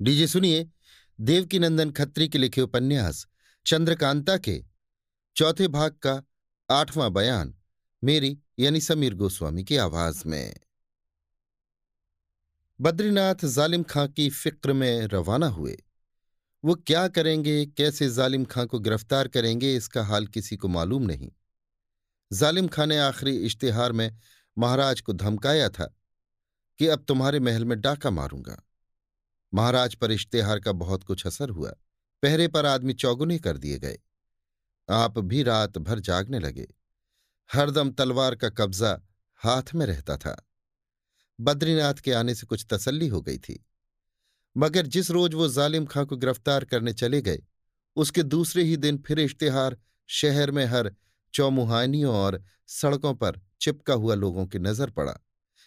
DJ सुनिए, देवकीनंदन खत्री के लिखे उपन्यास, चंद्रकांता के, चौथे भाग का आठवां बयान, मेरी यानी समीर गोस्वामी की आवाज़ में। बद्रीनाथ जालिम खां की फ़िक्र में रवाना हुए। वो क्या करेंगे, कैसे जालिम खां को गिरफ़्तार करेंगे, इसका हाल किसी को मालूम नहीं। जालिम खां ने आखिरी इश्तिहार में महाराज को धमकाया था कि अब तुम्हारे महल में डाका मारूँगा। महाराज पर इश्तेहार का बहुत कुछ असर हुआ। पहरे पर आदमी चौगुने कर दिए गए। आप भी रात भर जागने लगे। हरदम तलवार का कब्जा हाथ में रहता था। बद्रीनाथ के आने से कुछ तसल्ली हो गई थी। मगर जिस रोज वो जालिम खां को गिरफ़्तार करने चले गए, उसके दूसरे ही दिन फिर इश्तेहार शहर में हर चौमुहानियों और सड़कों पर चिपका हुआ लोगों की नज़र पड़ा,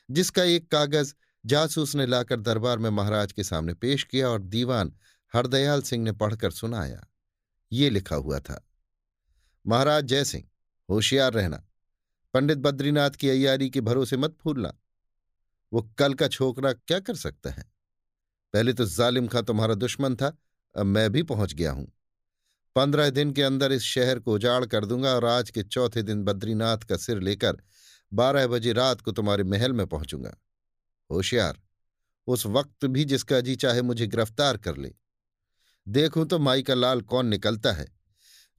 जिसका एक कागज़ जासूस ने लाकर दरबार में महाराज के सामने पेश किया और दीवान हरदयाल सिंह ने पढ़कर सुनाया। ये लिखा हुआ था, महाराज जय सिंह, होशियार रहना। पंडित बद्रीनाथ की अयारी के भरोसे मत फूलना। वो कल का छोकरा क्या कर सकता है? पहले तो जालिम खां तुम्हारा दुश्मन था, अब मैं भी पहुँच गया हूँ। पंद्रह दिन के अंदर इस शहर को उजाड़ कर दूँगा और आज के चौथे दिन बद्रीनाथ का सिर लेकर बारह बजे रात को तुम्हारे महल में पहुंचूँगा। होशियार। उस वक्त भी जिसका जी चाहे मुझे गिरफ़्तार कर ले। देखूँ तो माई का लाल कौन निकलता है।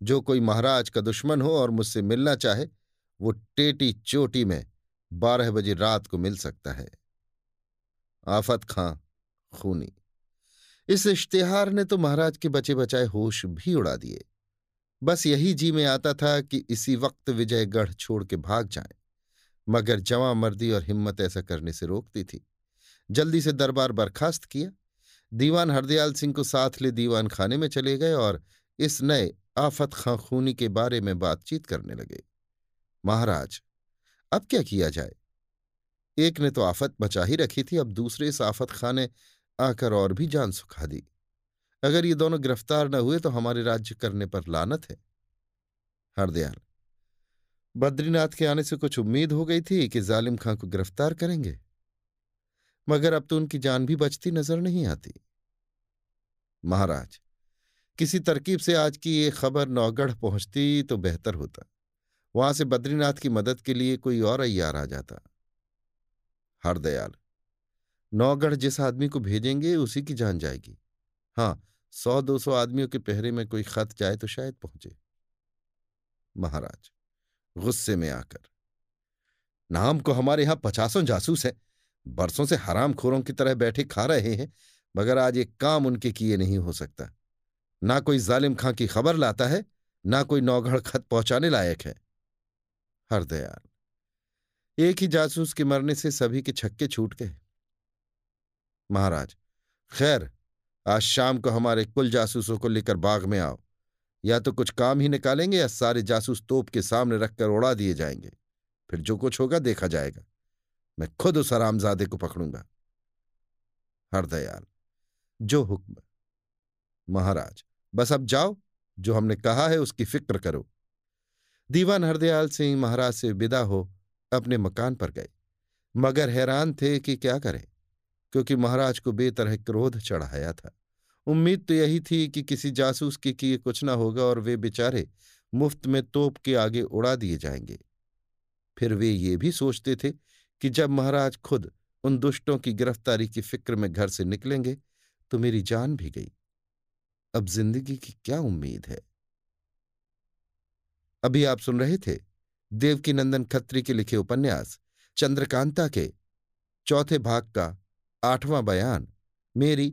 जो कोई महाराज का दुश्मन हो और मुझसे मिलना चाहे, वो टेटी चोटी में बारह बजे रात को मिल सकता है। आफत खां, खूनी। इस इश्तेहार ने तो महाराज के बचे बचाए होश भी उड़ा दिए। बस यही जी में आता था कि इसी वक्त विजयगढ़ छोड़ के भाग जाए। मगर जवां मर्दी और हिम्मत ऐसा करने से रोकती थी। जल्दी से दरबार बर्खास्त किया। दीवान हरदयाल सिंह को साथ ले दीवान खाने में चले गए और इस नए आफत खां खूनी के बारे में बातचीत करने लगे। महाराज, अब क्या किया जाए? एक ने तो आफत बचा ही रखी थी, अब दूसरे इस आफत खां ने आकर और भी जान सुखा दी। अगर ये दोनों गिरफ़्तार न हुए तो हमारे राज्य करने पर लानत है। हरदयाल बद्रीनाथ के आने से कुछ उम्मीद हो गई थी कि जालिम खां को गिरफ़्तार करेंगे। मगर अब तो उनकी जान भी बचती नज़र नहीं आती। महाराज, किसी तरकीब से आज की ये खबर नौगढ़ पहुँचती तो बेहतर होता। वहाँ से बद्रीनाथ की मदद के लिए कोई और अयार आ जाता। हरदयाल, नौगढ़ जिस आदमी को भेजेंगे उसी की जान जाएगी। हाँ सौ दो सौ आदमियों के पहरे में कोई खत जाए तो शायद पहुँचे। महाराज गुस्से में आकर। नाम को हमारे यहाँ पचासों जासूस हैं। बरसों से हराम खोरों की तरह बैठे खा रहे हैं, मगर आज एक काम उनके किए नहीं हो सकता। ना कोई जालिम खां की खबर लाता है, ना कोई नौगढ़ खत पहुँचाने लायक है। हरदयाल, एक ही जासूस के मरने से सभी के छक्के छूट गए। महाराज, खैर, आज शाम को हमारे कुल जासूसों को लेकर बाग में आओ। या तो कुछ काम ही निकालेंगे या सारे जासूस तोप के सामने रखकर उड़ा दिए जाएँगे। फिर जो कुछ होगा देखा जाएगा। मैं खुद उस आरामजादे को पकड़ूँगा। हरदयाल जो हुक्म। महाराज, बस अब जाओ, जो हमने कहा है उसकी फ़िक्र करो। दीवान हरदयाल सिंह महाराज से विदा हो अपने मकान पर गए। मगर हैरान थे कि क्या करें, क्योंकि महाराज को बेतरह क्रोध चढ़ाया था। उम्मीद तो यही थी कि किसी जासूस के किए कुछ ना होगा और वे बेचारे मुफ़्त में तोप के आगे उड़ा दिए जाएँगे। फिर वे ये भी सोचते थे कि जब महाराज खुद उन दुष्टों की गिरफ्तारी की फ़िक्र में घर से निकलेंगे तो मेरी जान भी गई। अब ज़िंदगी की क्या उम्मीद है? अभी आप सुन रहे थे देवकीनंदन खत्री के लिखे उपन्यास, चंद्रकांता के चौथे भाग का आठवां बयान, मेरी